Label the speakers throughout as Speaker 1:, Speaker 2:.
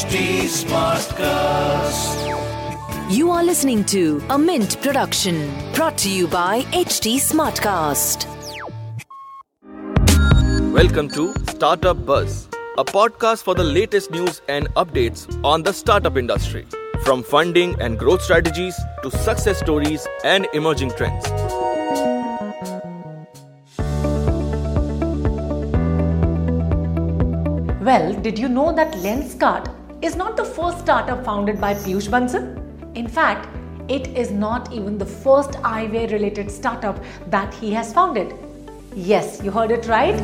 Speaker 1: HT Smartcast.
Speaker 2: You are listening to a Mint production brought to you by HT Smartcast.
Speaker 3: Welcome to Startup Buzz, a podcast for the latest news and updates on the startup industry. From funding and growth strategies to success stories and emerging trends.
Speaker 4: Well, did you know that Lenskart is not the first startup founded by Peyush Bansal? In fact, it is not even the first eyewear related startup that he has founded. Yes, you heard it right.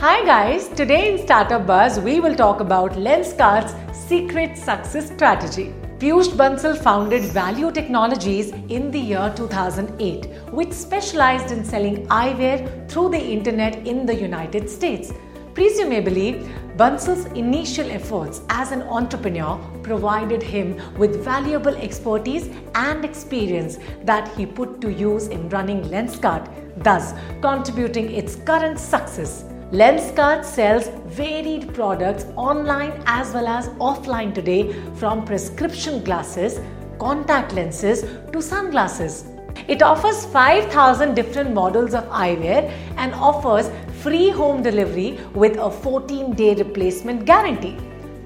Speaker 4: Hi guys, today in Startup Buzz we will talk about Lenskart's secret success strategy. Peyush Bansal founded Valyoo Technologies in the year 2008, which specialized in selling eyewear through the internet in the United States. Presumably, Bansal's initial efforts as an entrepreneur provided him with valuable expertise and experience that he put to use in running Lenskart, thus contributing its current success. Lenskart sells varied products online as well as offline today from prescription glasses, contact lenses to sunglasses. It offers 5000 different models of eyewear and offers free home delivery with a 14 day replacement guarantee.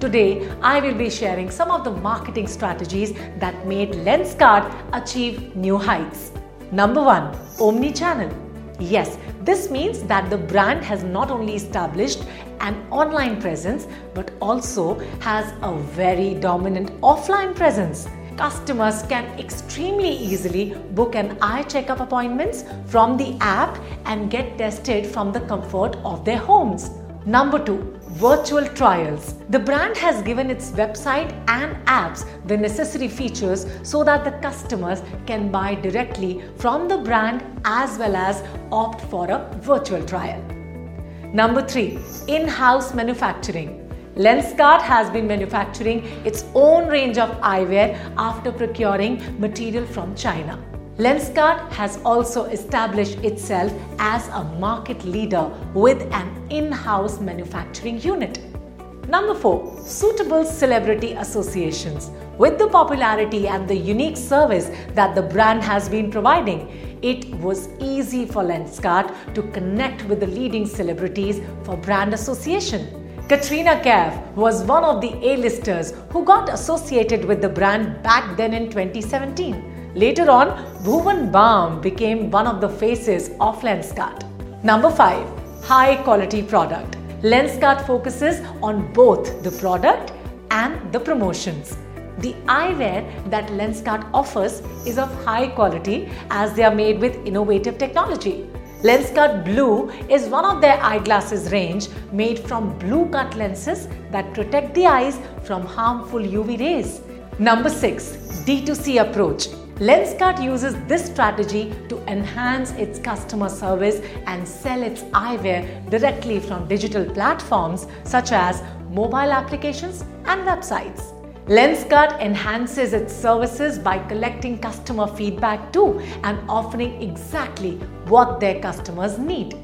Speaker 4: Today, I will be sharing some of the marketing strategies that made Lenskart achieve new heights. Number 1 Omni channel. Yes, this means that the brand has not only established an online presence but also has a very dominant offline presence. Customers can extremely easily book an eye checkup appointments from the app and get tested from the comfort of their homes. Number 2 virtual trials. The brand has given its website and apps the necessary features so that the customers can buy directly from the brand as well as opt for a virtual trial. Number 3 in house manufacturing. Lenskart has been manufacturing its own range of eyewear after procuring material from China. Lenskart has also established itself as a market leader with an in house manufacturing unit. Number 4 Suitable celebrity associations. With the popularity and the unique service that the brand has been providing, it was easy for Lenskart to connect with the leading celebrities for brand association. Katrina Kaif was one of the A-listers who got associated with the brand back then in 2017. Later on, Bhuvan Bam became one of the faces of Lenskart. Number 5. High quality product. Lenskart focuses on both the product and the promotions. The eyewear that Lenskart offers is of high quality as they are made with innovative technology. Lenskart Blue is one of their eyeglasses range made from blue cut lenses that protect the eyes from harmful UV rays. Number 6. D2C approach. Lenskart uses this strategy to enhance its customer service and sell its eyewear directly from digital platforms such as mobile applications and websites. Lenskart enhances its services by collecting customer feedback too and offering exactly what their customers need.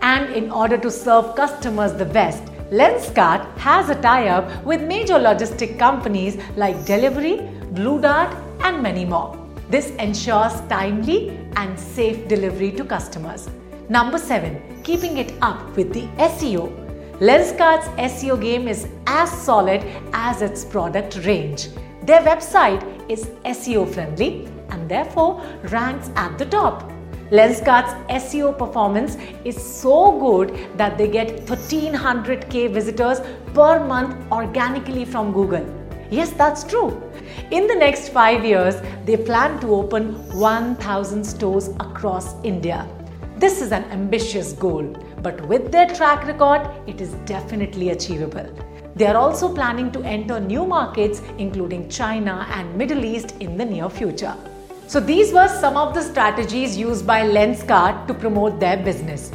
Speaker 4: And in order to serve customers the best, Lenskart has a tie up with major logistic companies like Delhivery, Blue Dart, and many more. This ensures timely and safe delivery to customers. Number 7. Keeping it up with the SEO. Lenskart's SEO game is as solid as its product range. Their website is SEO friendly and therefore ranks at the top. Lenskart's SEO performance is so good that they get 1300k visitors per month organically from Google. Yes, that's true. In the next five years, they plan to open 1,000 stores across India. This is an ambitious goal, but with their track record, it is definitely achievable. They are also planning to enter new markets, including China and Middle East, in the near future. So, these were some of the strategies used by Lenskart to promote their business.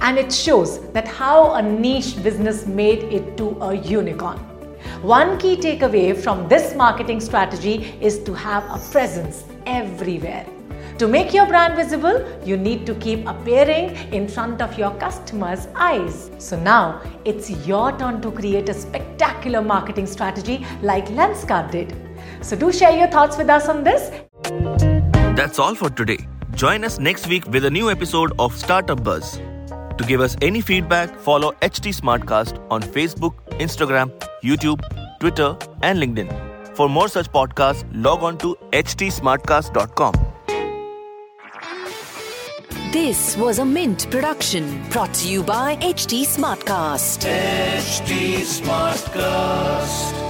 Speaker 4: And it shows that how a niche business made it to a unicorn. One key takeaway from this marketing strategy is to have a presence everywhere. To make your brand visible, you need to keep appearing in front of your customers' eyes. So now it's your turn to create a spectacular marketing strategy like Lenskart did. So do share your thoughts with us on this.
Speaker 3: That's all for today. Join us next week with a new episode of Startup Buzz. To give us any feedback, follow HT Smartcast on Facebook, Instagram, YouTube, Twitter, and LinkedIn. For more such podcasts, log on to htsmartcast.com.
Speaker 2: This was a Mint production brought to you by HT Smartcast.
Speaker 1: HT Smartcast.